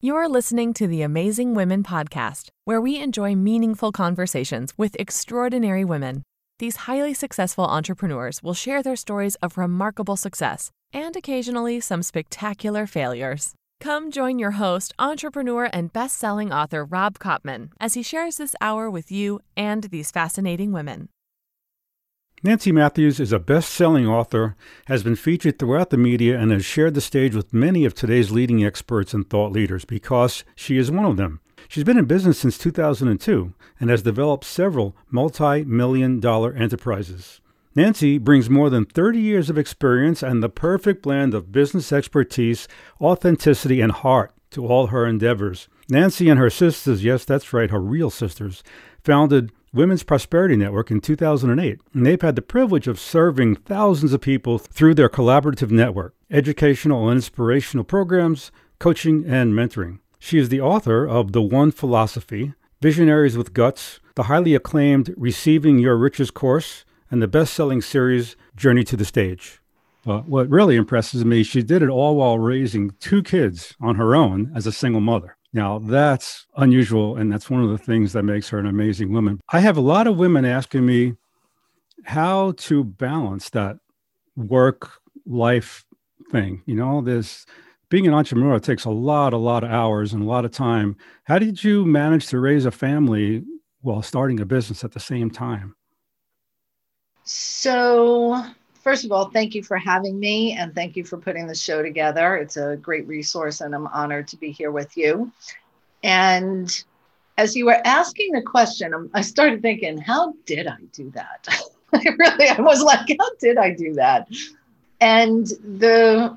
You're listening to the Amazing Women podcast, where we enjoy meaningful conversations with extraordinary women. These highly successful entrepreneurs will share their stories of remarkable success and occasionally some spectacular failures. Come join your host, entrepreneur, and best selling author Rob Kopman as he shares this hour with you and these fascinating women. Nancy Matthews is a best selling author, has been featured throughout the media, and has shared the stage with many of today's leading experts and thought leaders because she is one of them. She's been in business since 2002 and has developed several multi million dollar enterprises. Nancy brings more than 30 years of experience and the perfect blend of business expertise, authenticity, and heart to all her endeavors. Nancy and her sisters, yes, that's right, her real sisters, founded Women's Prosperity Network in 2008, and they've had the privilege of serving thousands of people through their collaborative network, educational and inspirational programs, coaching, and mentoring. She is the author of The One Philosophy, Visionaries with Guts, the highly acclaimed Receiving Your Riches course, and the best selling series Journey to the Stage. What really impresses me, she did it all while raising two kids on her own as a single mother. Now, that's unusual, and that's one of the things that makes her an amazing woman. I have a lot of women asking me how to balance that work life thing. You know, this being an entrepreneur takes a lot, a lot of hours and a lot of time. How did you manage to raise a family while starting a business at the same time? So, first of all, thank you for having me and thank you for putting the show together. It's a great resource and I'm honored to be here with you. And as you were asking the question, um, I started thinking, how did I do that? I really, I was like, how did I do that? And the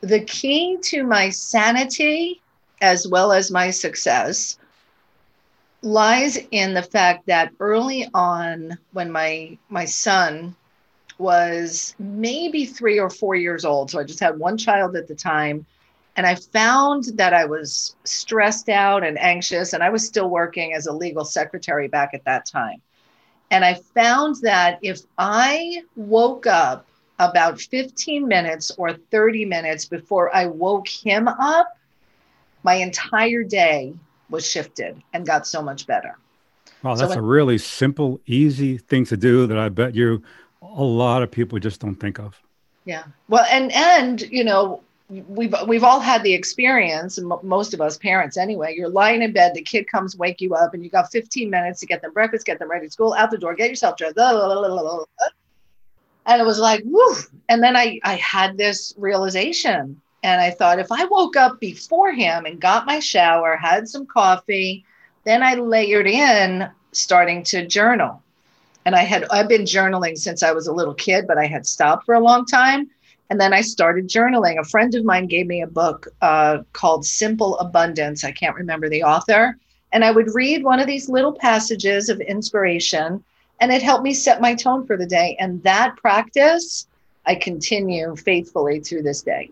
the key to my sanity as well as my success lies in the fact that early on when my my son was maybe three or four years old. So I just had one child at the time. And I found that I was stressed out and anxious, and I was still working as a legal secretary back at that time. And I found that if I woke up about 15 minutes or 30 minutes before I woke him up, my entire day was shifted and got so much better. Wow, that's so a really simple, easy thing to do that I bet you a lot of people just don't think of. Yeah. Well, and and you know, we've we've all had the experience, most of us parents anyway. You're lying in bed, the kid comes, wake you up, and you got 15 minutes to get them breakfast, get them ready to school, out the door, get yourself dressed. And it was like. And then I I had this realization, and I thought if I woke up before him and got my shower, had some coffee, then I layered in starting to journal and I had I've been journaling since I was a little kid, but I had stopped for a long time. And then I started journaling. A friend of mine gave me a book uh, called Simple Abundance. I can't remember the author. And I would read one of these little passages of inspiration, and it helped me set my tone for the day. And that practice I continue faithfully to this day.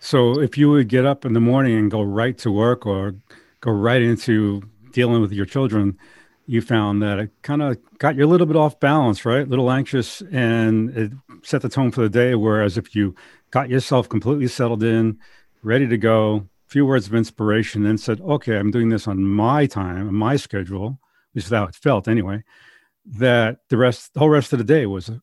So if you would get up in the morning and go right to work or go right into dealing with your children, you found that it kind of got you a little bit off balance, right? A little anxious, and it set the tone for the day. Whereas if you got yourself completely settled in, ready to go, a few words of inspiration, then said, okay, I'm doing this on my time, on my schedule, which is how it felt anyway, that the rest, the whole rest of the day was uh,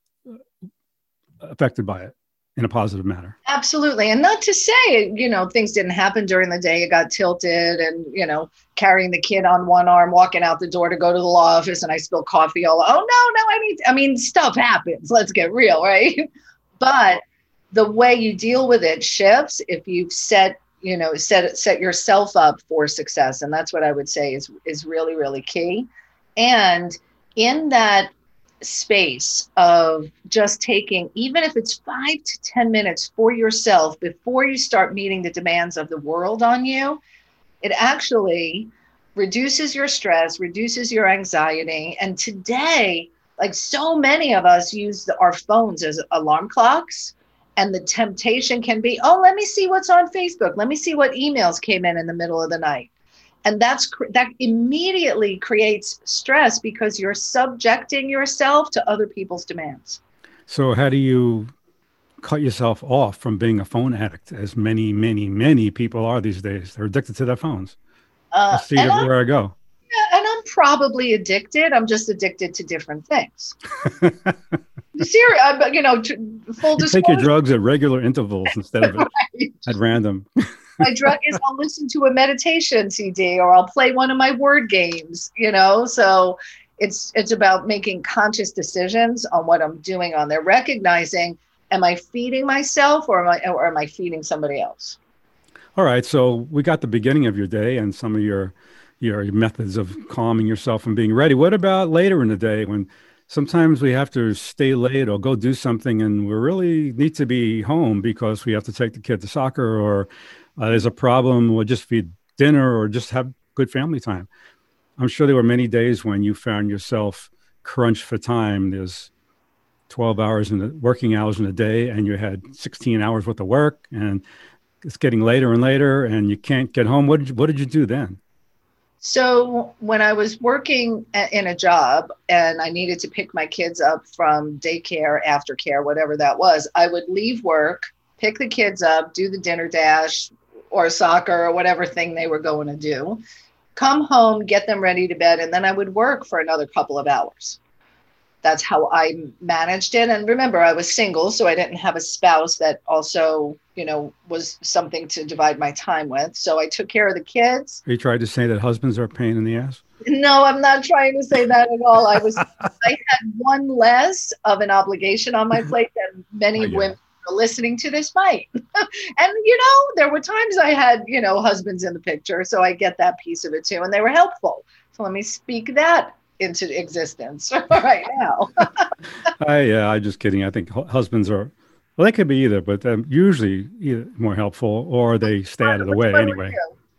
affected by it in a positive manner. Absolutely. And not to say, you know, things didn't happen during the day. It got tilted and, you know, carrying the kid on one arm, walking out the door to go to the law office and I spilled coffee all, oh no, no, I need, I mean, stuff happens. Let's get real, right? but the way you deal with it shifts if you've set, you know, set set yourself up for success. And that's what I would say is is really, really key. And in that space of just taking, even if it's five to 10 minutes for yourself before you start meeting the demands of the world on you, it actually reduces your stress, reduces your anxiety. And today, like so many of us use the, our phones as alarm clocks. And the temptation can be, oh, let me see what's on Facebook. Let me see what emails came in in the middle of the night and that's that immediately creates stress because you're subjecting yourself to other people's demands so how do you cut yourself off from being a phone addict, as many, many, many people are these days. They're addicted to their phones. Uh, I see it everywhere I go. Yeah, and I'm probably addicted. I'm just addicted to different things. Serious, uh, you know, full you Take your drugs at regular intervals instead of right. at random. my drug is I'll listen to a meditation CD or I'll play one of my word games, you know. So it's it's about making conscious decisions on what I'm doing on there, recognizing am I feeding myself or am I or am I feeding somebody else? All right. So we got the beginning of your day and some of your your methods of calming yourself and being ready. What about later in the day when sometimes we have to stay late or go do something and we really need to be home because we have to take the kid to soccer or uh, there's a problem, we'll just feed dinner or just have good family time. I'm sure there were many days when you found yourself crunched for time. There's 12 hours in the working hours in a day, and you had 16 hours worth of work, and it's getting later and later, and you can't get home. What did you, what did you do then? So when I was working in a job and I needed to pick my kids up from daycare, aftercare, whatever that was, I would leave work, pick the kids up, do the dinner dash, or soccer or whatever thing they were going to do, come home, get them ready to bed, and then I would work for another couple of hours. That's how I managed it. And remember, I was single, so I didn't have a spouse that also, you know, was something to divide my time with. So I took care of the kids. Are you trying to say that husbands are a pain in the ass? No, I'm not trying to say that at all. I was, I had one less of an obligation on my plate than many oh, yeah. women listening to this might. and you know, there were times I had, you know, husbands in the picture, so I get that piece of it too, and they were helpful. So let me speak that into existence right now. I yeah, I'm just kidding. I think husbands are well, they could be either, but um, usually either more helpful or they stay out of the way anyway.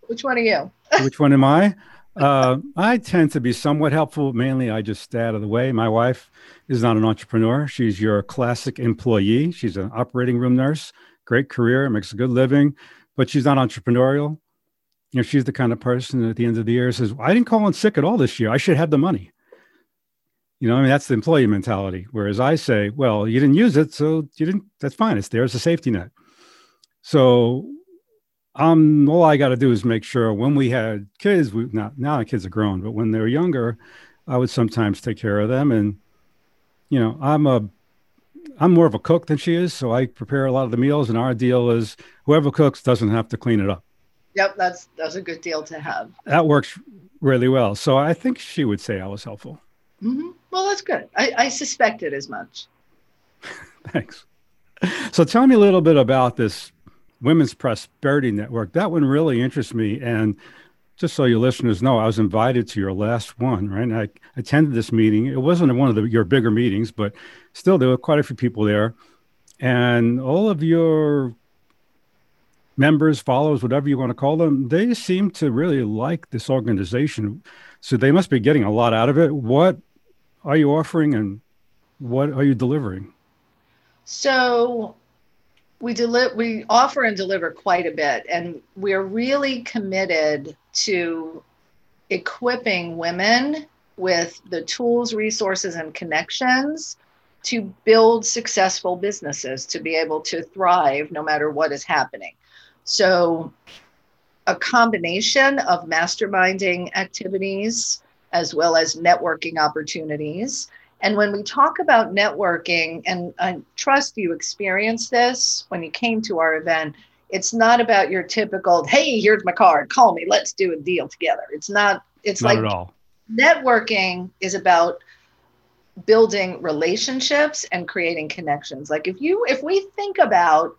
Which one are you? Which one am I? Uh, I tend to be somewhat helpful. Mainly, I just stay out of the way. My wife is not an entrepreneur. She's your classic employee. She's an operating room nurse, great career, makes a good living, but she's not entrepreneurial. You know, she's the kind of person at the end of the year says, "I didn't call in sick at all this year. I should have the money." You know, I mean, that's the employee mentality. Whereas I say, "Well, you didn't use it, so you didn't. That's fine. It's there as a safety net." So um, all I got to do is make sure when we had kids, we now now the kids are grown, but when they were younger, I would sometimes take care of them. And you know, I'm a I'm more of a cook than she is, so I prepare a lot of the meals. And our deal is whoever cooks doesn't have to clean it up. Yep, that's that's a good deal to have. That works really well. So I think she would say I was helpful. Mm-hmm. Well, that's good. I, I suspected as much. Thanks. So tell me a little bit about this Women's Prosperity Network. That one really interests me. And just so your listeners know, I was invited to your last one, right? And I attended this meeting. It wasn't one of the, your bigger meetings, but still, there were quite a few people there. And all of your members, followers, whatever you want to call them, they seem to really like this organization. So they must be getting a lot out of it. What are you offering and what are you delivering? So we deliver we offer and deliver quite a bit and we're really committed to equipping women with the tools resources and connections to build successful businesses to be able to thrive no matter what is happening. So a combination of masterminding activities as well as networking opportunities and when we talk about networking, and I trust you experienced this when you came to our event, it's not about your typical, hey, here's my card, call me, let's do a deal together. It's not, it's not like at all. networking is about building relationships and creating connections. Like if you, if we think about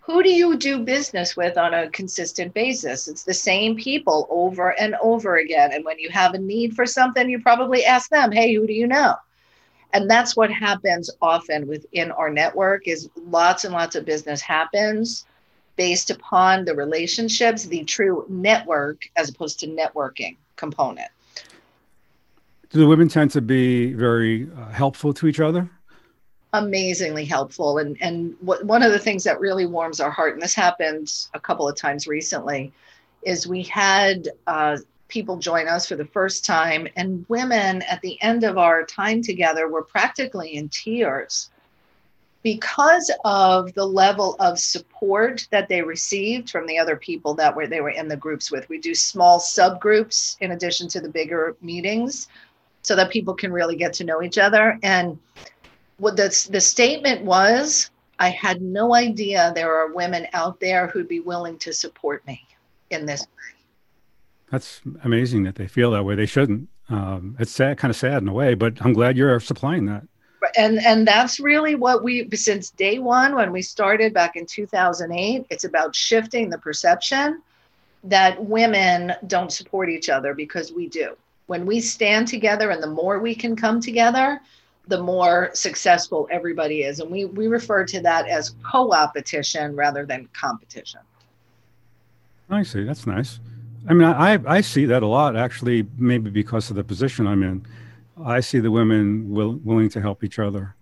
who do you do business with on a consistent basis? It's the same people over and over again. And when you have a need for something, you probably ask them, hey, who do you know? And that's what happens often within our network is lots and lots of business happens based upon the relationships, the true network as opposed to networking component. Do the women tend to be very uh, helpful to each other? Amazingly helpful. And and one of the things that really warms our heart, and this happened a couple of times recently, is we had uh, people join us for the first time, and women at the end of our time together were practically in tears because of the level of support that they received from the other people that were they were in the groups with we do small subgroups in addition to the bigger meetings so that people can really get to know each other and what the, the statement was i had no idea there are women out there who'd be willing to support me in this. Way that's amazing that they feel that way. They shouldn't. Um, it's sad kind of sad in a way but i'm glad you're supplying that. And and that's really what we since day one when we started back in 2008 it's about shifting the perception that women don't support each other because we do. When we stand together and the more we can come together the more successful everybody is. And we we refer to that as co-opetition rather than competition. I see. That's nice. I mean i i see that a lot actually maybe because of the position i'm in. I see the women will, willing to help each other.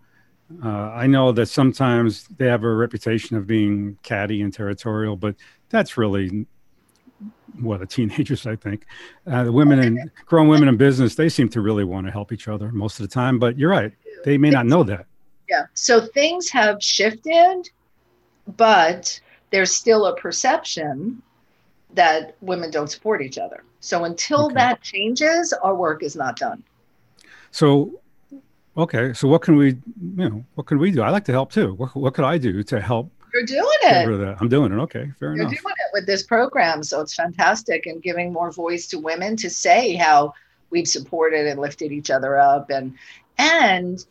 Uh, I know that sometimes they have a reputation of being catty and territorial, but that's really what the teenagers, I think. Uh, the women and grown women in business, they seem to really want to help each other most of the time. But you're right; they may not know that. Yeah. So things have shifted, but there's still a perception that women don't support each other. So until okay. that changes, our work is not done. So, okay, so what can we, you know, what can we do? I like to help too. What, what could I do to help? You're doing it. I'm doing it. Okay, fair You're enough. You're doing it with this program, so it's fantastic and giving more voice to women to say how we've supported and lifted each other up, and and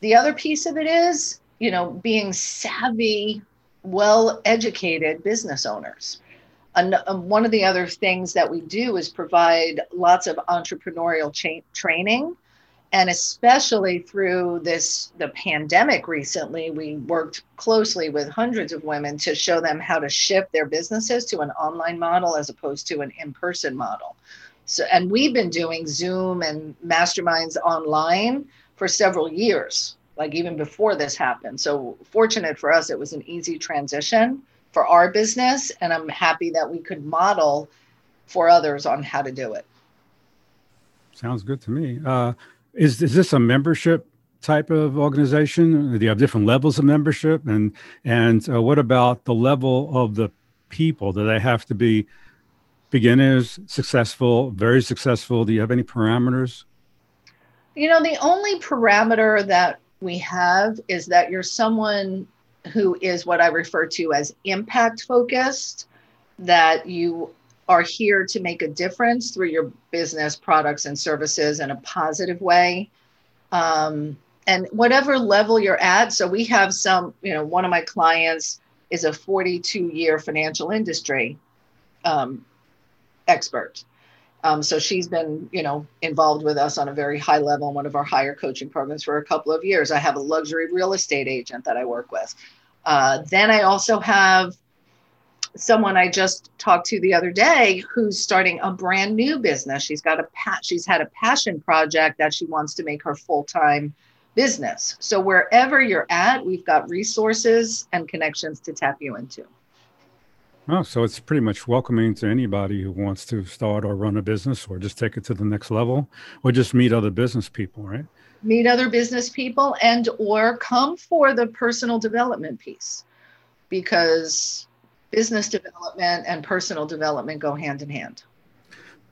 the other piece of it is, you know, being savvy, well-educated business owners. And um, one of the other things that we do is provide lots of entrepreneurial cha- training and especially through this the pandemic recently we worked closely with hundreds of women to show them how to shift their businesses to an online model as opposed to an in-person model. So and we've been doing zoom and masterminds online for several years like even before this happened. So fortunate for us it was an easy transition for our business and i'm happy that we could model for others on how to do it. Sounds good to me. Uh, is is this a membership type of organization? Do you have different levels of membership? And and uh, what about the level of the people? Do they have to be beginners, successful, very successful? Do you have any parameters? You know, the only parameter that we have is that you're someone who is what I refer to as impact focused, that you are here to make a difference through your business products and services in a positive way. Um, and whatever level you're at so we have some you know one of my clients is a 42 year financial industry um, expert. Um, so she's been you know involved with us on a very high level in one of our higher coaching programs for a couple of years. I have a luxury real estate agent that i work with. Uh, then i also have someone I just talked to the other day who's starting a brand new business. She's got a pat she's had a passion project that she wants to make her full-time business. So wherever you're at, we've got resources and connections to tap you into. Oh, so it's pretty much welcoming to anybody who wants to start or run a business or just take it to the next level or just meet other business people, right? Meet other business people and or come for the personal development piece because business development and personal development go hand in hand.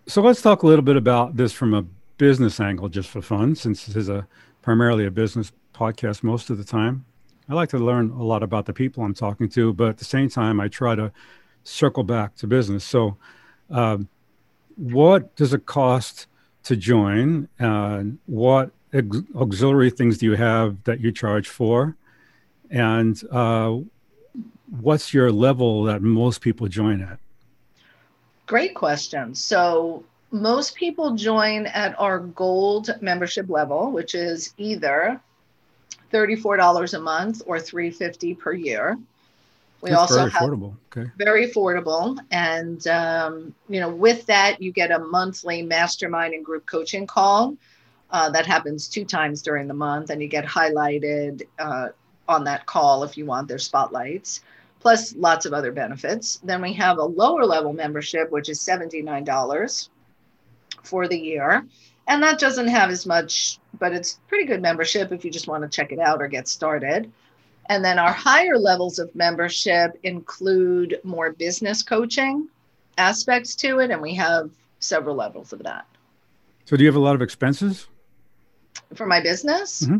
So let's talk a little bit about this from a business angle, just for fun, since this is a primarily a business podcast most of the time. I like to learn a lot about the people I'm talking to, but at the same time, I try to circle back to business. So, um, what does it cost to join? What auxiliary things do you have that you charge for? And uh, what's your level that most people join at? Great question. So, most people join at our gold membership level, which is either $34 a month or 350 per year. We That's also very have affordable. Okay. Very affordable. And, um, you know, with that, you get a monthly mastermind and group coaching call. Uh, that happens two times during the month, and you get highlighted uh, on that call if you want their spotlights plus lots of other benefits. Then we have a lower level membership, which is $79 for the year. And that doesn't have as much, but it's pretty good membership if you just want to check it out or get started. And then our higher levels of membership include more business coaching aspects to it. And we have several levels of that. So, do you have a lot of expenses? For my business? Mm-hmm.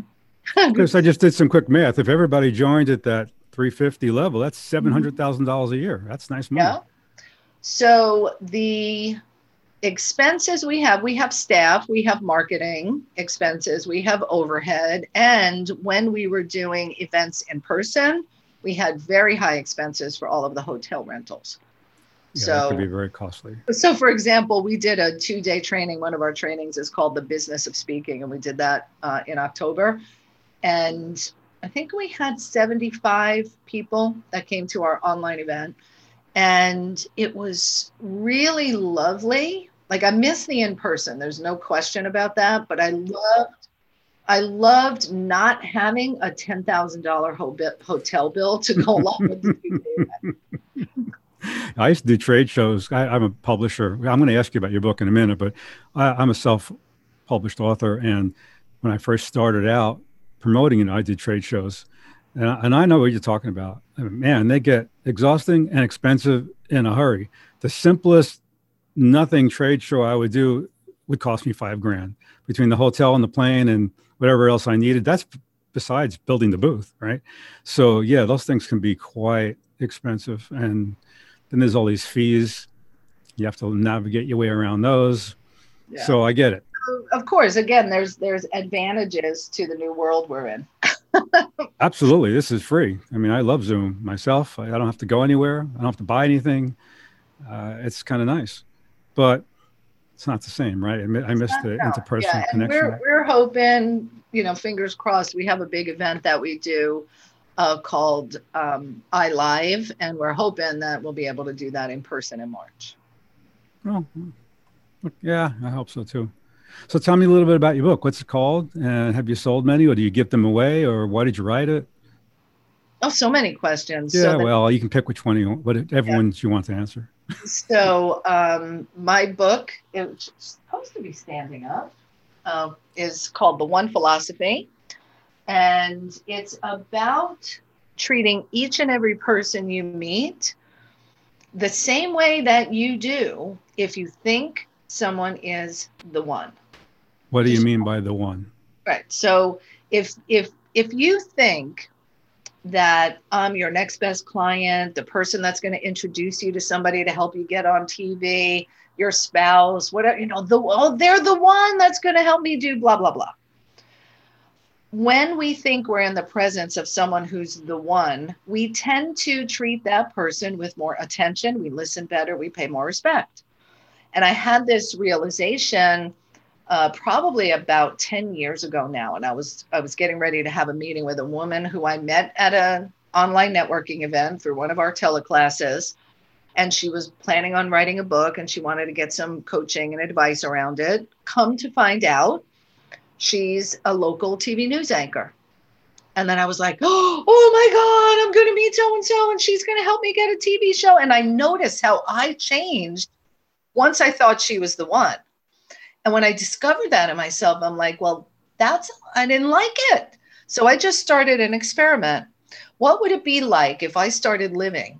Because I just did some quick math. If everybody joined at that 350 level, that's $700,000 a year. That's nice money. Yeah. So, the expenses we have we have staff we have marketing expenses we have overhead and when we were doing events in person we had very high expenses for all of the hotel rentals yeah, so that could be very costly so for example we did a two day training one of our trainings is called the business of speaking and we did that uh, in october and i think we had 75 people that came to our online event and it was really lovely like I miss the in person. There's no question about that. But I loved, I loved not having a ten thousand dollar hotel bill to go along with the I used to do trade shows. I, am a publisher. I'm going to ask you about your book in a minute, but I, am a self-published author, and when I first started out promoting it, I did trade shows, and I, and I know what you're talking about. I mean, man, they get exhausting and expensive in a hurry. The simplest nothing trade show I would do would cost me five grand between the hotel and the plane and whatever else I needed. That's besides building the booth, right? So yeah, those things can be quite expensive. And then there's all these fees. You have to navigate your way around those. Yeah. So I get it. Of course, again, there's there's advantages to the new world we're in. Absolutely. This is free. I mean, I love Zoom myself. I don't have to go anywhere. I don't have to buy anything. Uh, it's kind of nice but it's not the same, right? I, missed the no. interpersonal yeah, connection. We're, we're hoping, you know, fingers crossed. We have a big event that we do uh, called um, iLive, and we're hoping that we'll be able to do that in person in March. Well, yeah, I hope so too. So tell me a little bit about your book. What's it called? And have you sold many, or do you give them away, or why did you write it? Oh, so many questions. Yeah, so well, you can pick which one you want, whatever yeah. ones you want to answer so um, my book, it's supposed to be standing up, uh, is called The One Philosophy. And it's about treating each and every person you meet the same way that you do if you think someone is the one. What do you mean by the one? Right. So if if if you think that I'm your next best client, the person that's going to introduce you to somebody to help you get on TV, your spouse, whatever, you know, the oh, they're the one that's going to help me do blah, blah, blah. When we think we're in the presence of someone who's the one, we tend to treat that person with more attention. We listen better, we pay more respect. And I had this realization uh, probably about 10 years ago now and i was i was getting ready to have a meeting with a woman who i met at an online networking event through one of our teleclasses and she was planning on writing a book and she wanted to get some coaching and advice around it. Come to find out she's a local tv news anchor. And then i was like oh, my god i'm going to meet so and so and she's going to help me get a tv show. And i noticed how i changed once i thought she was the one and when I discovered that in myself, I'm like, well, that's, I didn't like it. So I just started an experiment. What would it be like if I started living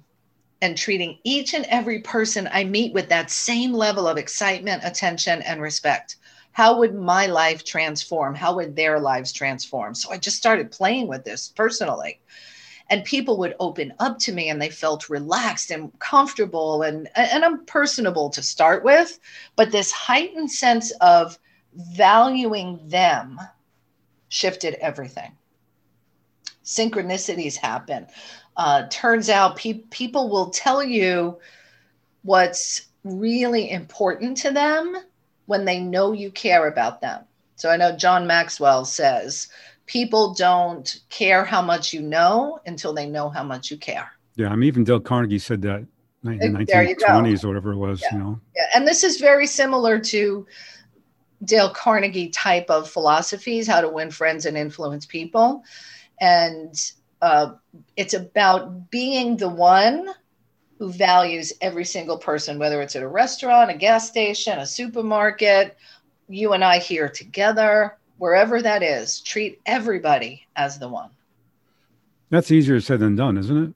and treating each and every person I meet with that same level of excitement, attention, and respect? How would my life transform? How would their lives transform? So I just started playing with this personally and people would open up to me and they felt relaxed and comfortable and and I'm personable to start with but this heightened sense of valuing them shifted everything. Synchronicities happen. Uh, turns out pe- people will tell you what's really important to them when they know you care about them. So i know john maxwell says people don't care how much you know until they know how much you care. Yeah, I mean, even Dale Carnegie said that in the 1920s or whatever it was, yeah. you know. Yeah, and this is very similar to Dale Carnegie type of philosophies, how to win friends and influence people. And uh, it's about being the one who values every single person, whether it's at a restaurant, a gas station, a supermarket, you and I here together wherever that is, treat everybody as the one. That's easier said than done, isn't it?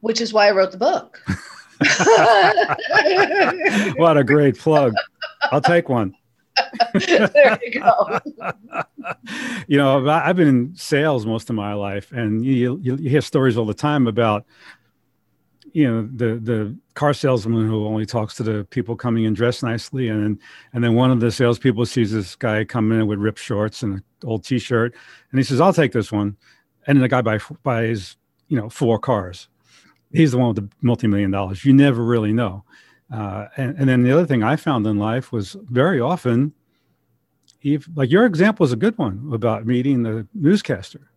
Which is why I wrote the book. what a great plug. I'll take one. there you go. you know, I've been in sales most of my life, and you, you, you hear stories all the time about, you know, the the car salesman who only talks to the people coming in dressed nicely, and and then one of the salespeople sees this guy come in with ripped shorts and an old T-shirt, and he says, "I'll take this one," and then the guy buy, buys, you know, four cars. He's the one with the multi-million dollars. You never really know. Uh, and, and then the other thing I found in life was very often, if, like your example is a good one about meeting the newscaster.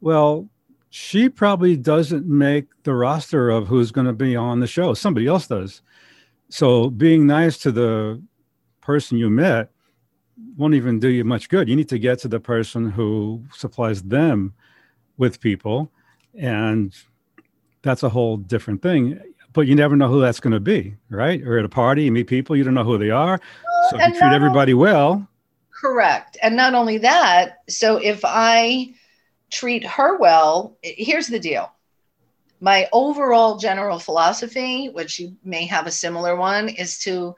Well, she probably doesn't make the roster of who's going to be on the show. Somebody else does. So being nice to the person you met won't even do you much good. You need to get to the person who supplies them with people. And that's a whole different thing but you never know who that's going to be, right? Or at a party, you meet people, you don't know who they are. so if you treat everybody well. Correct. And not only that, so if I treat her well, here's the deal. My overall general philosophy, which you may have a similar one, is to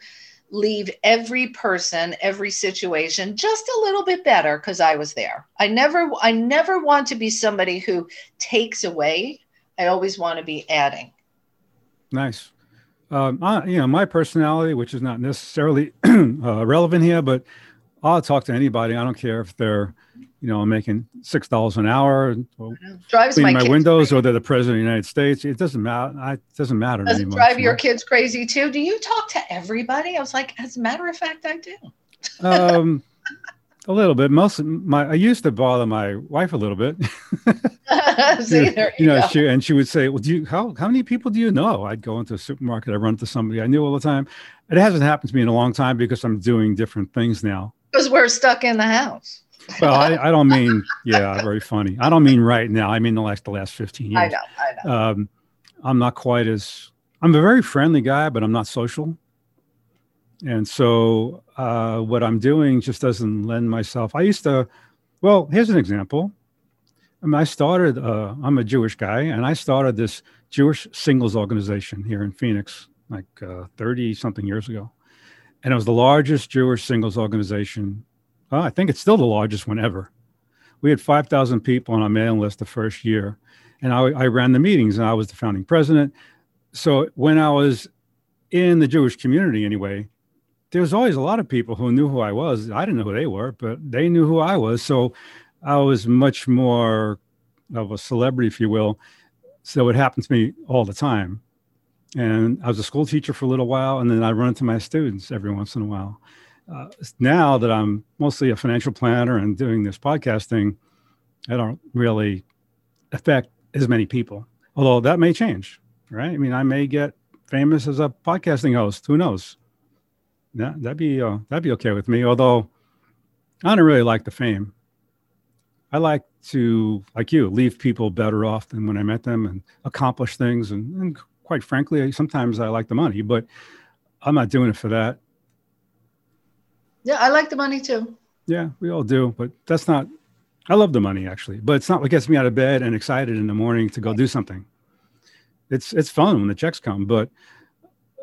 leave every person every situation just a little bit better because i was there i never i never want to be somebody who takes away i always want to be adding Nice. Um, I, you know, my personality, which is not necessarily uh, relevant here, but I'll talk to anybody. I don't care if they're, you know, making six dollars an hour, drives my, my windows, crazy. or they're the president of the United States. It doesn't matter. it doesn't matter. Does it drive your kids crazy too? Do you talk to everybody? I was like, as a matter of fact, I do. um, a little bit. Most my I used to bother my wife a little bit. See, you, you, know, she and she would say, "Well, do you how how many people do you know?" I'd go into a supermarket, I run into somebody I knew all the time. It hasn't happened to me in a long time because I'm doing different things now. Because we're stuck in the house. well, I, I don't mean yeah, very funny. I don't mean right now. I mean the last the last fifteen years. I know. I know. Um, I'm not quite as I'm a very friendly guy, but I'm not social. And so uh, what I'm doing just doesn't lend myself. I used to, well, here's an example. I, mean, I started, uh, I'm a Jewish guy, and I started this Jewish singles organization here in Phoenix like 30 uh, something years ago. And it was the largest Jewish singles organization. Uh, I think it's still the largest one ever. We had 5,000 people on our mailing list the first year. And I, I ran the meetings, and I was the founding president. So when I was in the Jewish community, anyway, there was always a lot of people who knew who I was. I didn't know who they were, but they knew who I was. So I was much more of a celebrity, if you will. So it happened to me all the time. And I was a school teacher for a little while, and then I run into my students every once in a while. Uh, now that I'm mostly a financial planner and doing this podcasting, I don't really affect as many people. Although that may change, right? I mean, I may get famous as a podcasting host. Who knows? Yeah, that'd be uh, that'd be okay with me. Although I don't really like the fame. I like to, like you, leave people better off than when I met them and accomplish things. And, and quite frankly, sometimes I like the money, but I'm not doing it for that. Yeah, I like the money too. Yeah, we all do, but that's not. I love the money actually, but it's not what gets me out of bed and excited in the morning to go do something. It's it's fun when the checks come, but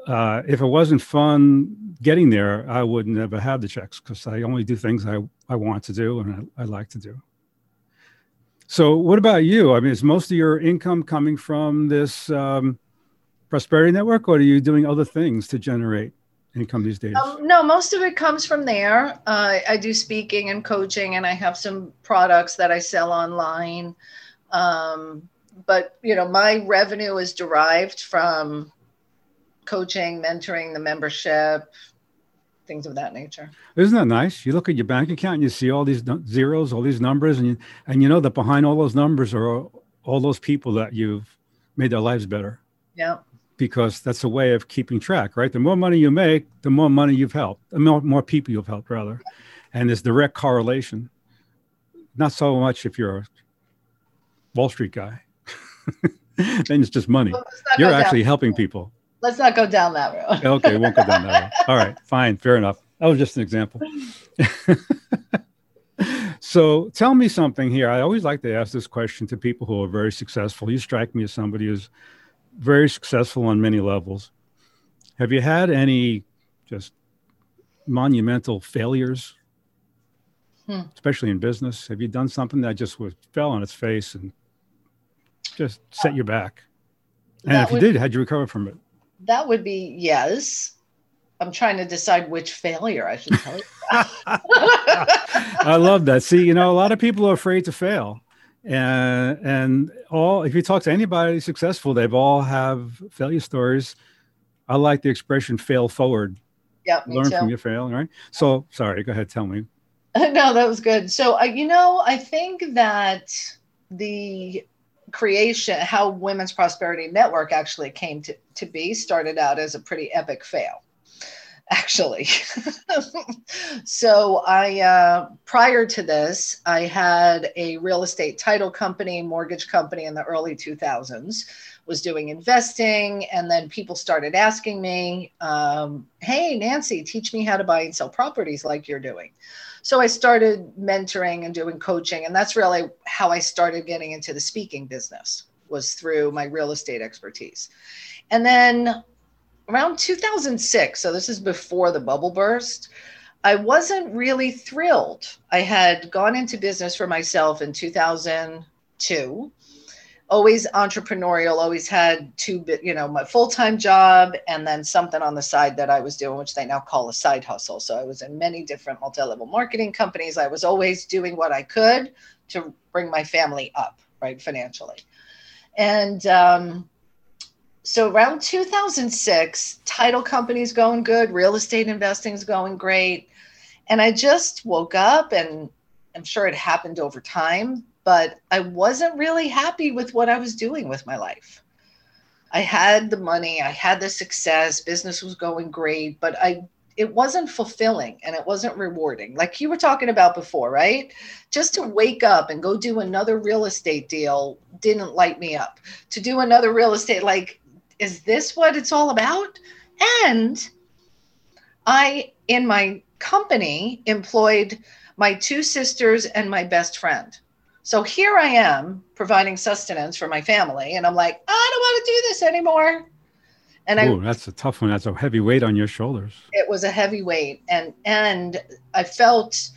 uh, if it wasn't fun getting there, I would never have the checks because I only do things I, I want to do and I, I like to do. So, what about you? I mean, is most of your income coming from this um, prosperity network, or are you doing other things to generate income these days? Um, no, most of it comes from there. Uh, I do speaking and coaching, and I have some products that I sell online. Um, but you know, my revenue is derived from coaching, mentoring, the membership, things of that nature. Isn't that nice? You look at your bank account and you see all these zeros, all these numbers, and you, and you know that behind all those numbers are all, all those people that you've made their lives better. Yeah. Because that's a way of keeping track, right? The more money you make, the more money you've helped, the more, more people you've helped, rather. And there's direct correlation. Not so much if you're a Wall Street guy. then it's just money. Well, you're actually down. helping people. Let's not go down that road. okay, won't go down that road. All right, fine, fair enough. That was just an example. So tell me something here. I always like to ask this question to people who are very successful. You strike me as somebody who's very successful on many levels. Have you had any just monumental failures, hmm. especially in business? Have you done something that just was, fell on its face and just set you back? And that if would, you did, how'd you recover from it? That would be yes. I'm trying to decide which failure I should tell you. I love that. See, you know, a lot of people are afraid to fail. And and all if you talk to anybody successful, they've all have failure stories. I like the expression fail forward. Yeah, learn too. from your fail, right? So sorry, go ahead, tell me. no, that was good. So uh, you know, I think that the creation, how Women's Prosperity Network actually came to, to be, started out as a pretty epic fail actually. so I uh, prior to this, I had a real estate title company, mortgage company in the early 2000s. Was doing investing, and then people started asking me, um, "Hey, Nancy, teach me how to buy and sell properties like you're doing." So I started mentoring and doing coaching, and that's really how I started getting into the speaking business was through my real estate expertise. And then around 2006, so this is before the bubble burst, I wasn't really thrilled. I had gone into business for myself in 2002. Always entrepreneurial, always had two, you know, my full time job and then something on the side that I was doing, which they now call a side hustle. So I was in many different multi level marketing companies. I was always doing what I could to bring my family up, right, financially. And um, so around 2006 title companies going good real estate investing is going great. And i just woke up and i'm sure it happened over time but i wasn't really happy with what i was doing with my life. I had the money i had the success business was going great but i it wasn't fulfilling and it wasn't rewarding. Like you were talking about before right? Just to wake up and go do another real estate deal didn't light me up. To do another real estate like is this what it's all about? And I, in my company, employed my two sisters and my best friend. So here I am providing sustenance for my family, and I'm like, I don't want to do this anymore. And Ooh, I, that's a tough one. That's a heavy weight on your shoulders. It was a heavy weight, and and I felt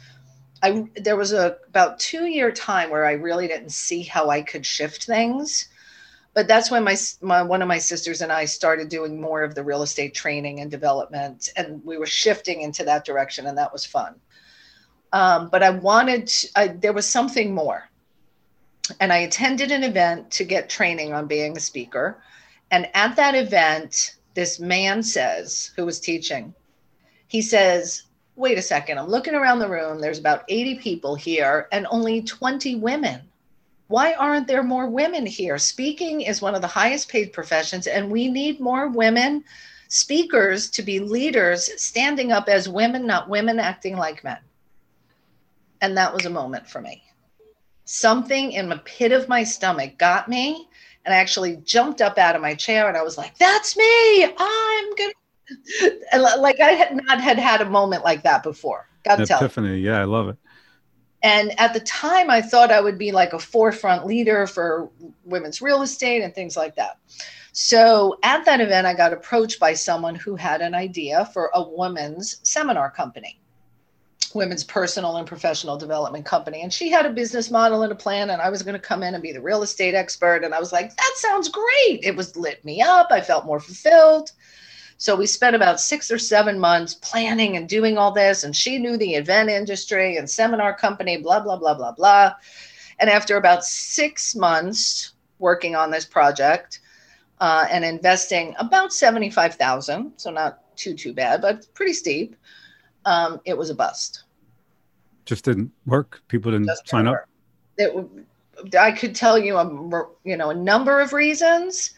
I there was a about two year time where I really didn't see how I could shift things but that's when my, my one of my sisters and I started doing more of the real estate training and development, and we were shifting into that direction, and that was fun. Um, but I wanted, I, there was something more, and I attended an event to get training on being a speaker, and at that event, this man says, who was teaching, he says, "Wait a second, I'm looking around the room. There's about 80 people here, and only 20 women." Why aren't there more women here? Speaking is one of the highest paid professions, and we need more women speakers to be leaders, standing up as women, not women acting like men. And that was a moment for me. Something in the pit of my stomach got me, and I actually jumped up out of my chair and I was like, That's me. I'm going to. Like I had not had had a moment like that before. Got to Epiphany. Yeah, I love it. And at the time, I thought I would be like a forefront leader for women's real estate and things like that. So at that event, I got approached by someone who had an idea for a women's seminar company, women's personal and professional development company. And she had a business model and a plan, and I was going to come in and be the real estate expert. And I was like, that sounds great. It was lit me up. I felt more fulfilled. So we spent about six or seven months planning and doing all this. And she knew the event industry and seminar company, blah, blah, blah, blah, blah. And after about six months working on this project uh, and investing about 75,000, so not too, too bad, but pretty steep, um, it was a bust. Just didn't work. People didn't Just sign up. It, I could tell you a you know a number of reasons,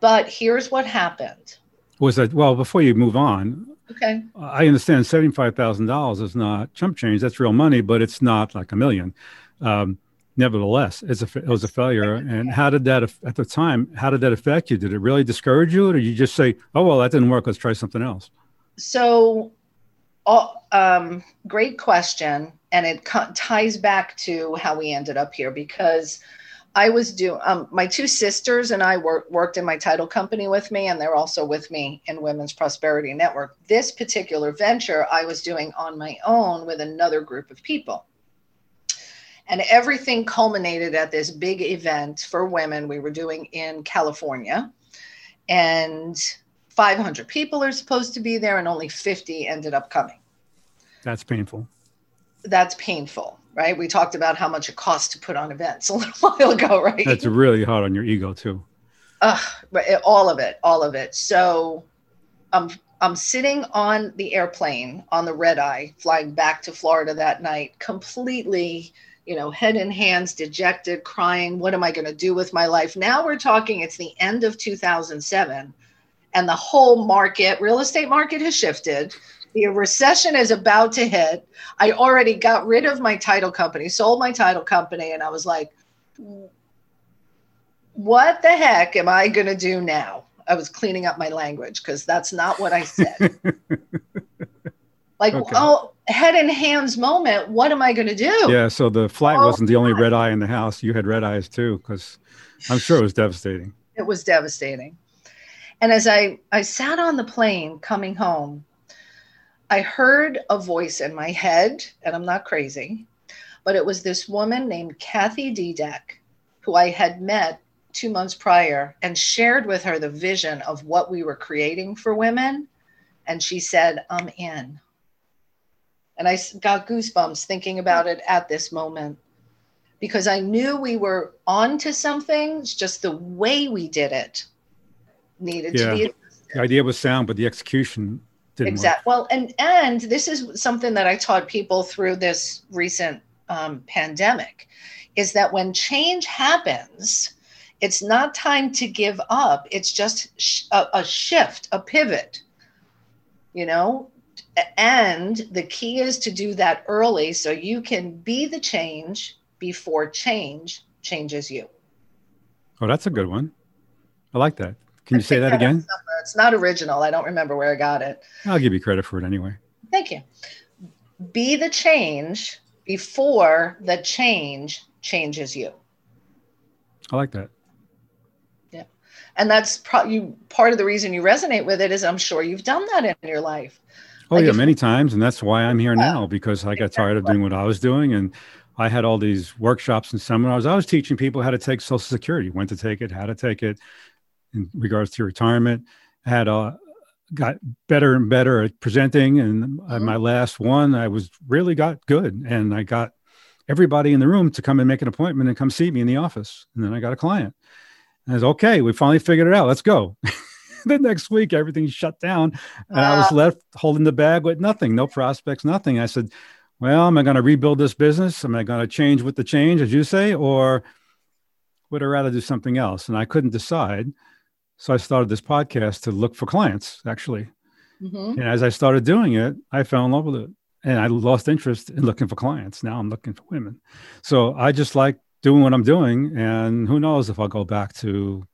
but here's what happened was that well before you move on okay. I understand $75000 is not chump change that's real money but it's not like a million. Um, nevertheless it's a, it was a failure. And how did that at the time how did that affect you? Did it really discourage you or did you just say oh well that didn't work let's try something else so all, um, great question. And it co- ties back to how we ended up here because I was doing, um, my two sisters and I wor- worked in my title company with me, and they're also with me in Women's Prosperity Network. This particular venture I was doing on my own with another group of people. And everything culminated at this big event for women we were doing in California. And 500 people are supposed to be there, and only 50 ended up coming. That's painful. That's painful, right? We talked about how much it costs to put on events a little while ago, right? That's really hard on your ego, too. Uh, all of it, all of it. So I'm I'm sitting on the airplane on the red eye, flying back to Florida that night, completely you know, head in hands, dejected, crying. What am I going to do with my life? Now we're talking, it's the end of 2007, and the whole market, real estate market has shifted. The recession is about to hit. I already got rid of my title company, sold my title company, and I was like, what the heck am I going to do now? I was cleaning up my language because that's not what I said. like, okay. oh, head in hands moment. What am I going to do? Yeah. So the flight oh, wasn't the only red eye in the house. You had red eyes too, because I'm sure it was devastating. It was devastating. And as I, I sat on the plane coming home, I heard a voice in my head, and I'm not crazy, but it was this woman named Kathy Dedek, who I had met two months prior and shared with her the vision of what we were creating for women. And she said, I'm in. And I got goosebumps thinking about it at this moment because I knew we were on to something, it's just the way we did it needed yeah. to be. The idea was sound, but the execution didn't exactly. Well, and and this is something that I taught people through this recent um, pandemic, is that when change happens, it's not time to give up. It's just sh- a, a shift, a pivot. You know, and the key is to do that early so you can be the change before change changes you. Oh, that's a good one. I like that. Can you say that again? It's not original. I don't remember where I got it. I'll give you credit for it anyway. Thank you. Be the change before the change changes you. I like that. Yeah. And that's pro- you part of the reason you resonate with it is I'm sure you've done that in your life. Oh like yeah, many times, and that's why I'm here now because I got tired of doing what I was doing, and I had all these workshops and seminars. I was teaching people how to take Social Security, when to take it, how to take it, in regards to retirement. Had uh, got better and better at presenting, and mm-hmm. my last one, I was really got good, and I got everybody in the room to come and make an appointment and come see me in the office, and then I got a client. And I was okay. We finally figured it out. Let's go. the next week, everything shut down, and I was left holding the bag with nothing, no prospects, nothing. I said, "Well, am I going to rebuild this business? Am I going to change with the change, as you say, or would I rather do something else?" And I couldn't decide. So I started this podcast to look for clients, actually. Mm-hmm. And as I started doing it, I fell in love with it. And I lost interest in looking for clients. Now I'm looking for women. So I just like doing what I'm doing. And who knows if I'll go back to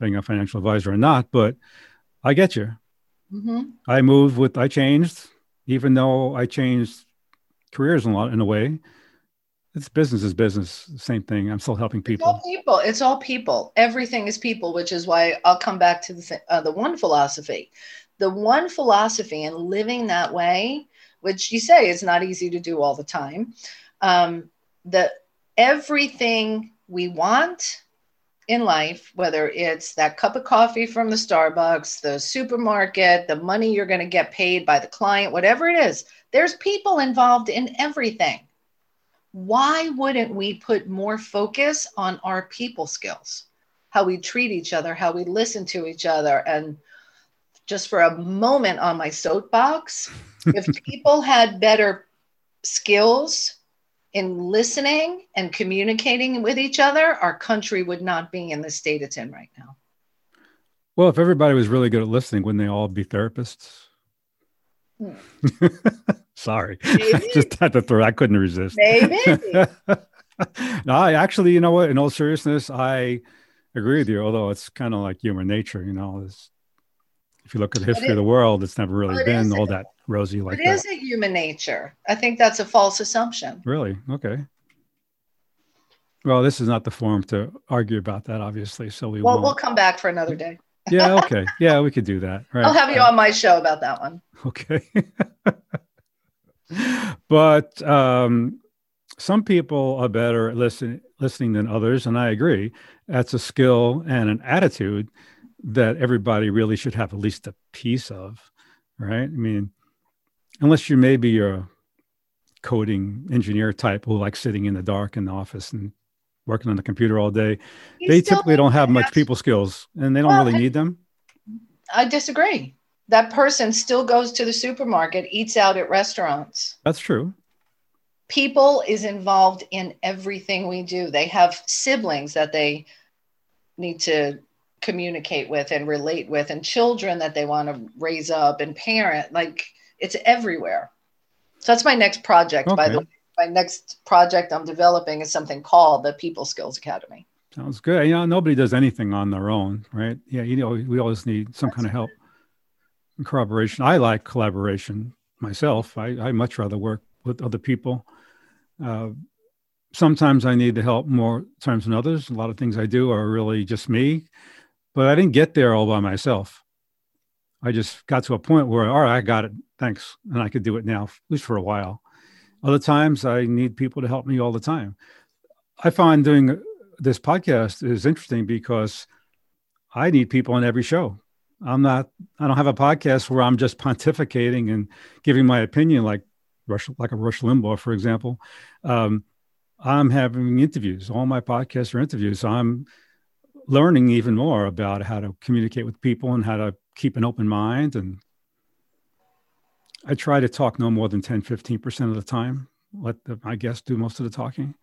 being a financial advisor or not, but I get you. Mm-hmm. I moved with, I changed, even though I changed careers a lot in a way it's business is business. Same thing. I'm still helping people. it's all people. It's all people. Everything is people which is why i'll come back to the, uh, the one philosophy. The one philosophy and living that way which you say is not easy to do all the time um, that everything we want in life whether it's that cup of coffee from the starbucks the supermarket the money you're going to get paid by the client whatever it is there's people involved in everything why wouldn't we put more focus on our people skills? How we treat each other, how we listen to each other. And just for a moment on my soapbox, if people had better skills in listening and communicating with each other, our country would not be in the state it's in right now. Well, if everybody was really good at listening, wouldn't they all be therapists? Sorry, just had to throw. I couldn't resist. Maybe. no, I actually, you know what? In all seriousness, I agree with you. Although it's kind of like human nature, you know, is if you look at the history of the world, it's never really been all that rosy like it that. is a human nature. I think that's a false assumption. Really? Okay. Well, this is not the forum to argue about that, obviously. So we Well, won't. we'll come back for another day. Yeah. Okay. Yeah, we could do that. Right. I'll have you on my show about that one. Okay. but um, some people are better at listen, listening than others, and I agree. That's a skill and an attitude that everybody really should have at least a piece of, right? I mean, unless you maybe you're a coding engineer type who likes sitting in the dark in the office and working on the computer all day, You they typically don't have much people skills, and they don't Well, really need them. I disagree. That person still goes to the supermarket, eats out at restaurants. That's true. People is involved in everything we do. They have siblings that they need to communicate with and relate with, and children that they want to raise up and parent. Like it's everywhere. So that's my next project, by the way. My next project I'm developing is something called the People Skills Academy. Sounds good. You know, nobody does anything on their own, right? Yeah, you know, we always need some kind of help and corroboration. I like collaboration myself. I, I much rather work with other people. Uh, sometimes I need the help more times than others. A lot of things I do are really just me, but I didn't get there all by myself. I just got to a point where, all right, I got it. Thanks. And I could do it now, at least for a while. Other times I need people to help me all the time. I find doing this podcast is interesting because I need people on every show. I'm not, I don't have a podcast where I'm just pontificating and giving my opinion like Rush, like a Rush Limbaugh, for example. Um, I'm having interviews. All my podcasts are interviews. So I'm learning even more about how to communicate with people and how to keep an open mind. And I try to talk no more than 10, 15% of the time. Let the, my guests do most of the talking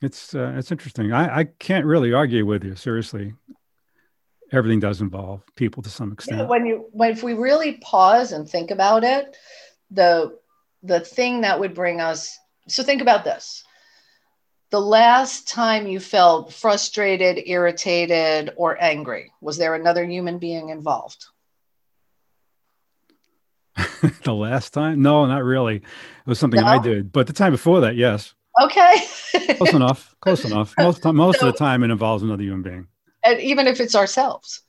it's uh, it's interesting. I, I can't really argue with you. Seriously, everything does involve people to some Yeah, extent. when you when if we really pause and think about it, the the thing that would bring us so think about this. The last time you felt frustrated, irritated, or angry, was there another human being involved? the last time, no, not really. It was something I did, but the time before that, yes, Okay. close enough. Close enough. Most time, most So- of the time, it involves another human being. and even if it's ourselves.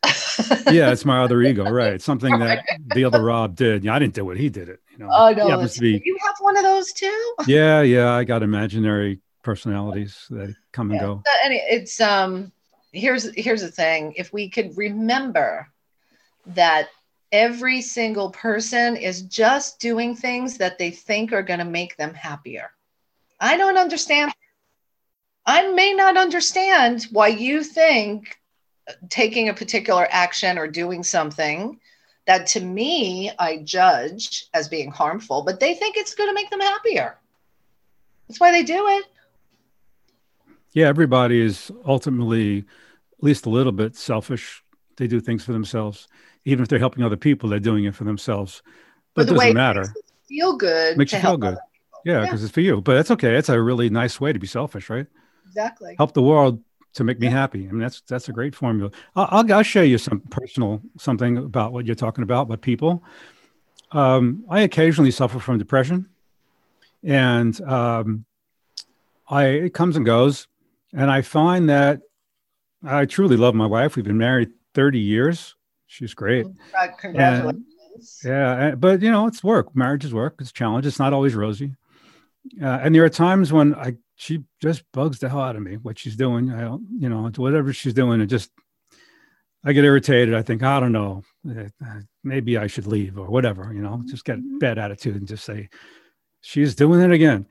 Yeah, it's my other ego, right? Something that the other Rob did. Yeah, I didn't do it. He did it. You know. Oh no, be. you have one of those too. Yeah, yeah. I got imaginary personalities that come and Yeah. go. Uh, and it's um here's here's the thing if we could remember that every single person is just doing things that they think are going to make them happier i don't understand i may not understand why you think taking a particular action or doing something that to me i judge as being harmful but they think it's going to make them happier that's why they do it Yeah, everybody is ultimately at least a little bit selfish. They do things for themselves. Even if they're helping other people, they're doing it for themselves. But it doesn't it matter. makes us feel good Makes you feel good. Yeah, Yeah. because it's for you. But that's okay. It's a really nice way to be selfish, right? exactly Help the world to make me happy. I mean, that's that's a great formula. I'll, I'll, I'll show you some personal something about what you're talking about, but people. Um, I occasionally suffer from depression, and um, I it comes and goes, and I find that I truly love my wife. We've been married 30 years. She's great. Uh, congratulations Yeah, uh, but you know, it's work. Marriage is work. It's a challenge. It's not always rosy. Uh, and there are times when I she just bugs the hell out of me. What she's doing, I don't, you know, whatever she's doing, it just I get irritated. I think I don't know, uh, maybe I should leave or whatever. You know, just get a bad attitude and just say she's doing it again.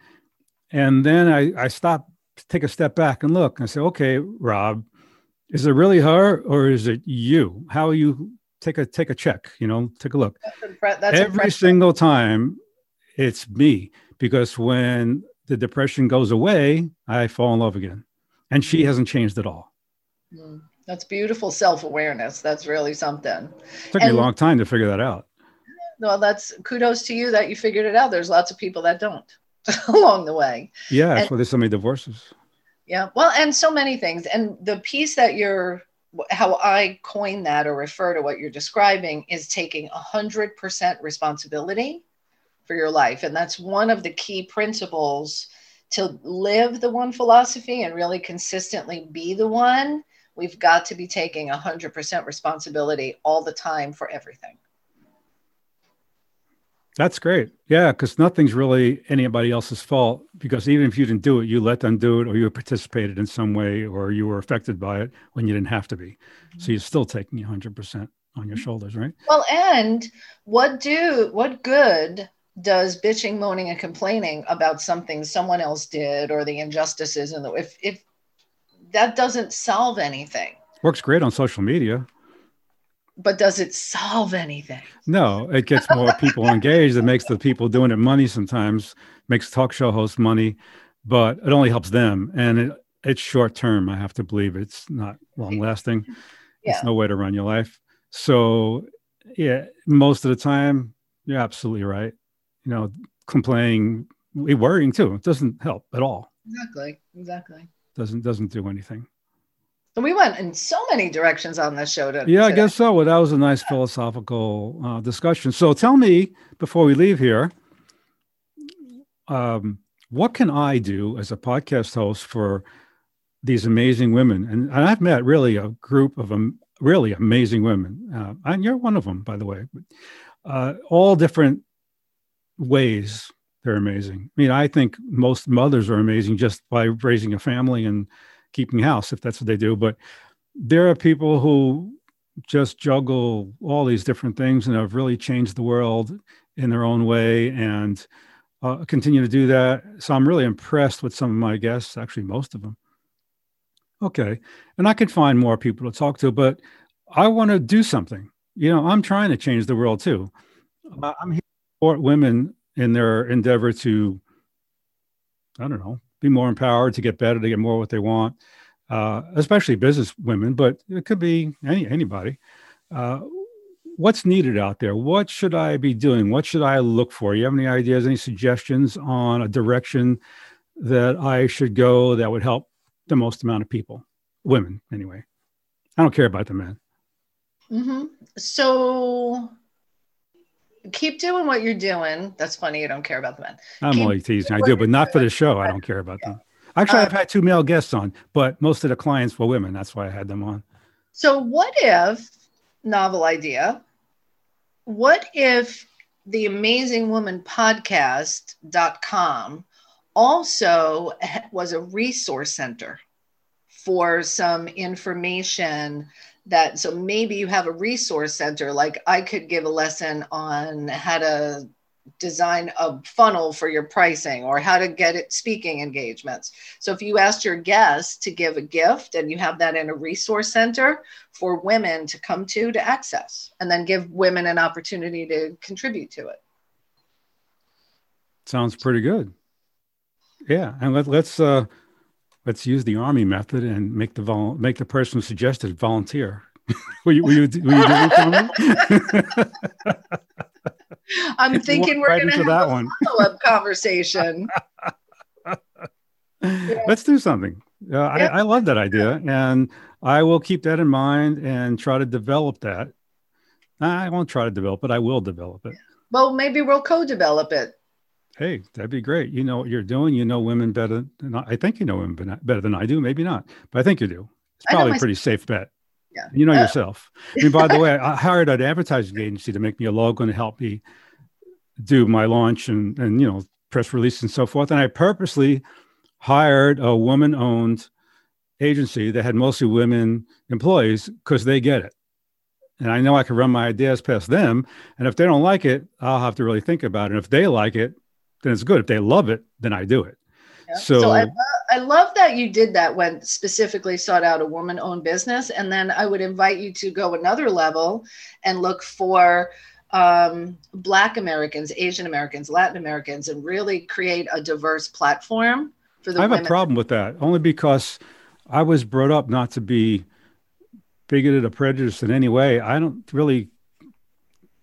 And then I I stop, take a step back and look. And I say, okay, Rob, is it really her or is it you? How you? Take a take a check. You know, take a look. That's, impre- every single time it's me because when the depression goes away i fall in love again. And she hasn't changed at all. Mm, that's beautiful self-awareness. That's really something. It took me a long time to figure that out. Well that's kudos to you that you figured it out. There's lots of people that don't along the way. Yeah that's And- why there's so many divorces yeah well and so many things and the piece that you're how I coin that or refer to what you're describing is taking 100% responsibility for your life. And that's one of the key principles to live the one philosophy and really consistently be the one. We've got to be taking 100% responsibility all the time for everything. That's great. Yeah, because nothing's really anybody else's fault. Because even if you didn't do it, you let them do it, or you participated in some way, or you were affected by it when you didn't have to be. Mm-hmm. So you're still taking 100% on your shoulders, right? Well, and what do what good does bitching, moaning, and complaining about something someone else did or the injustices and the if if that doesn't solve anything? Works great on social media but does it solve anything? No, it gets more people engaged. It makes the people doing it money sometimes, makes talk show hosts money, but it only helps them. And it, it's short term. I have to believe it's not long lasting. Yeah. It's no way to run your life. So, yeah, most of the time, you're absolutely right. You know, complaining, worrying too. It doesn't help at all. Exactly. Exactly. Doesn't doesn't do anything. We went in so many directions on this show. Today. Yeah, I guess so. Well, that was a nice philosophical uh, discussion. So tell me before we leave here, um, what can I do as a podcast host for these amazing women? And, and I've met really a group of um, really amazing women. Uh, and you're one of them, by the way. Uh, all different ways they're amazing. I mean, I think most mothers are amazing just by raising a family and keeping house if that's what they do. But there are people who just juggle all these different things and have really changed the world in their own way and uh, continue to do that. So I'm really impressed with some of my guests, actually, most of them. Okay. And I could find more people to talk to, but I want to do something. You know, I'm trying to change the world too. I'm here to support women in their endeavor to, I don't know, be more empowered to get better, to get more what they want, uh, especially business women, but it could be any anybody. Uh, what's needed out there? What should I be doing? What should I look for? You have any ideas, any suggestions on a direction that I should go that would help the most amount of people, women anyway? I don't care about the men. Mm-hmm. So keep doing what you're doing. That's funny. You don't care about the men. I'm keep only teasing. I do, but not for the show. I don't care about them. Actually, I've uh, had two male guests on, but most of the clients were women. That's why I had them on. So, what if, novel idea, what if the Amazing Woman podcast.com also was a resource center for some information that so maybe you have a resource center like i could give a lesson on how to design a funnel for your pricing or how to get it speaking engagements. So if you asked your guests to give a gift and you have that in a resource center for women to come to to access and then give women an opportunity to contribute to it. Sounds pretty good. Yeah and let, let's uh let's use the army method and make the vol- make the person who suggested volunteer. will you, will you, will you do it for me? I'm thinking we're right going to have that a one. follow-up conversation. yeah. Let's do something. Uh, I, I love that idea, and I will keep that in mind and try to develop that. I won't try to develop it. I will develop it. Well, maybe we'll co-develop it hey, that'd be great. You know what you're doing. You know women better than I, I think you know women better than I do. Maybe not, but I think you do. It's probably a pretty safe bet. Yeah. You know uh, yourself. I mean, by the way, I hired an advertising agency to make me a logo and help me do my launch and and you know press release and so forth. And I purposely hired a woman-owned agency that had mostly women employees because they get it. And I know I can run my ideas past them. And if they don't like it, I'll have to really think about it. And if they like it, then it's good. If they love it, then I do it. Yeah. So, so I, I love that you did that when specifically sought out a woman owned business. And then I would invite you to go another level and look for um, Black Americans, Asian Americans, Latin Americans, and really create a diverse platform for the I have women. a problem with that only because I was brought up not to be bigoted or prejudiced in any way. I don't really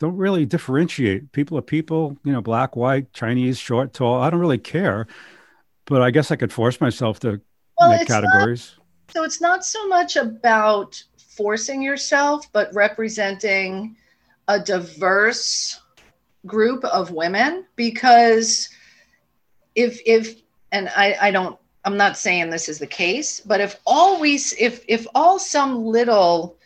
don't really differentiate. People are people, you know, black, white, Chinese, short, tall. I don't really care. But I guess I could force myself to well, make categories. Not, so it's not so much about forcing yourself, but representing a diverse group of women because if if and I, I don't I'm not saying this is the case, but if always if if all some little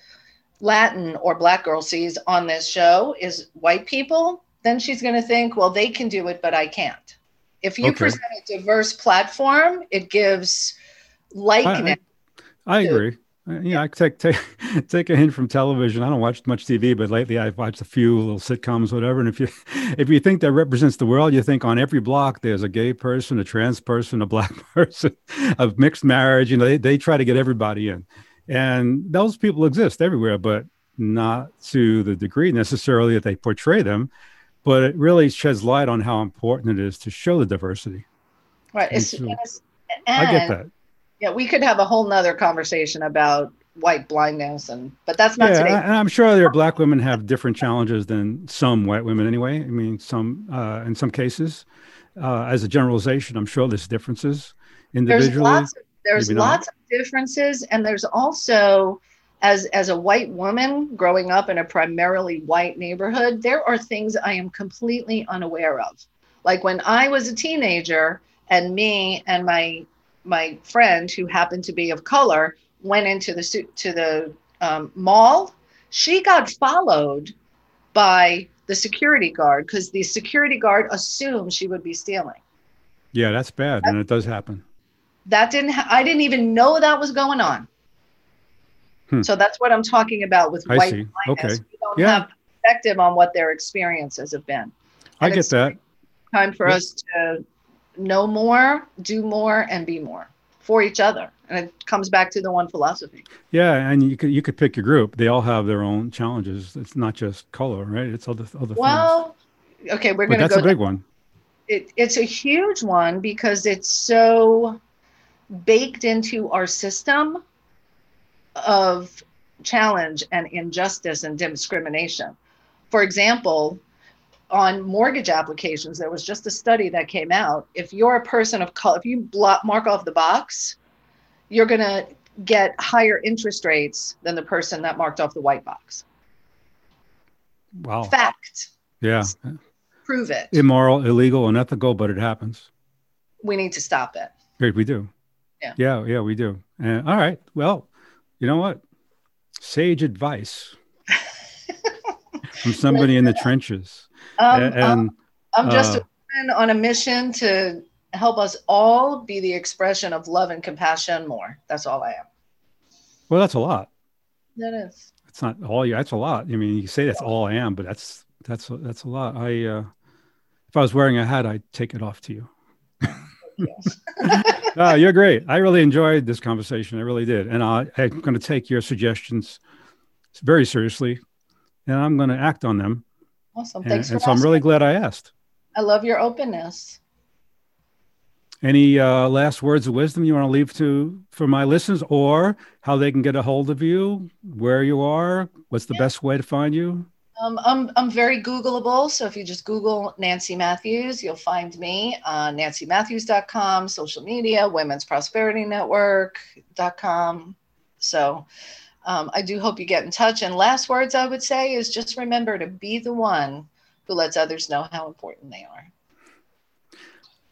Latin or black girl sees on this show is white people, then she's going to think, well, they can do it, but I can't. If you okay. present a diverse platform, it gives likeness. I, I, I agree. Yeah, I take take take a hint from television. I don't watch much TV, but lately I've watched a few little sitcoms, whatever. And if you if you think that represents the world, you think on every block there's a gay person, a trans person, a black person, a mixed marriage. You know, they, they try to get everybody in, and those people exist everywhere, but not to the degree necessarily that they portray them. But it really sheds light on how important it is to show the diversity. Right. And so, I get that yeah, we could have a whole nother conversation about white blindness and but that's not yeah, today. And I'm sure there black women have different challenges than some white women anyway. I mean, some uh, in some cases, uh, as a generalization, I'm sure there's differences individually. There's lots, of, there's lots of differences, and there's also as as a white woman growing up in a primarily white neighborhood, there are things I am completely unaware of. Like when I was a teenager, and me and my my friend who happened to be of color went into the to the um, mall. She got followed by the security guard because the security guard assumed she would be stealing. Yeah, that's bad, that, and it does happen. That didn't. Ha- I didn't even know that was going on. Hmm. So that's what I'm talking about with I white see. blindness. Okay. We don't yeah. have perspective on what their experiences have been. And I get that. Time for us to know more, do more, and be more for each other. And it comes back to the one philosophy. Yeah, and you could you could pick your group. They all have their own challenges. It's not just color, right? It's all the other other well, things. okay, we're going to go. That's a big one. It, it's a huge one because it's so baked into our system of challenge and injustice and discrimination. For example, on mortgage applications, there was just a study that came out. If you're a person of color, if you block, mark off the box, you're going to get higher interest rates than the person that marked off the white box. Wow. Fact. Yeah. Prove it. Immoral, illegal, unethical, but it happens. We need to stop it. Great, we do. Yeah. Yeah, yeah, we do. And all right. Well, you know what? Sage advice from somebody in the trenches. Um, and, um, I'm just uh, a woman on a mission to help us all be the expression of love and compassion more. That's all I am. Well, that's a lot. That is. It's not all you. That's a lot. I mean, you say that's all I am, but that's that's that's a lot. I uh, if I was wearing a hat, I'd take it off to you. oh, you're great. I really enjoyed this conversation. I really did, and I, I'm going to take your suggestions very seriously, and I'm going to act on them. Awesome. Thanks and, and so I'm really glad I asked. I love your openness. Any uh, last words of wisdom you want to leave to for my listeners, or how they can get a hold of you, where you are, what's the yeah. best way to find you? Um, I'm I'm very Googleable, so if you just Google Nancy Matthews, you'll find me on nancymatthews.com, social media, Women's Prosperity Network.com. So um, I do hope you get in touch. And last words I would say is just remember to be the one who lets others know how important they are.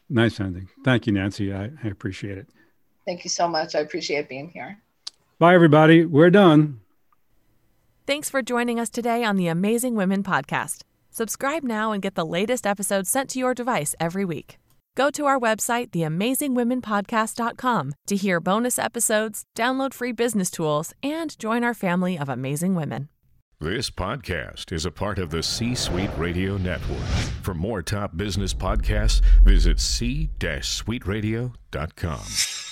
Nice ending. Thank you, Nancy. I, I appreciate it. Thank you so much. I appreciate being here. Bye, everybody. We're done. Thanks for joining us today on the Amazing Women podcast. Subscribe now and get the latest episodes sent to your device every week. Go to our website, theamazingwomenpodcast.com, to hear bonus episodes, download free business tools, and join our family of amazing women. This podcast is a part of the C Suite Radio Network. For more top business podcasts, visit c-suiteradio.com.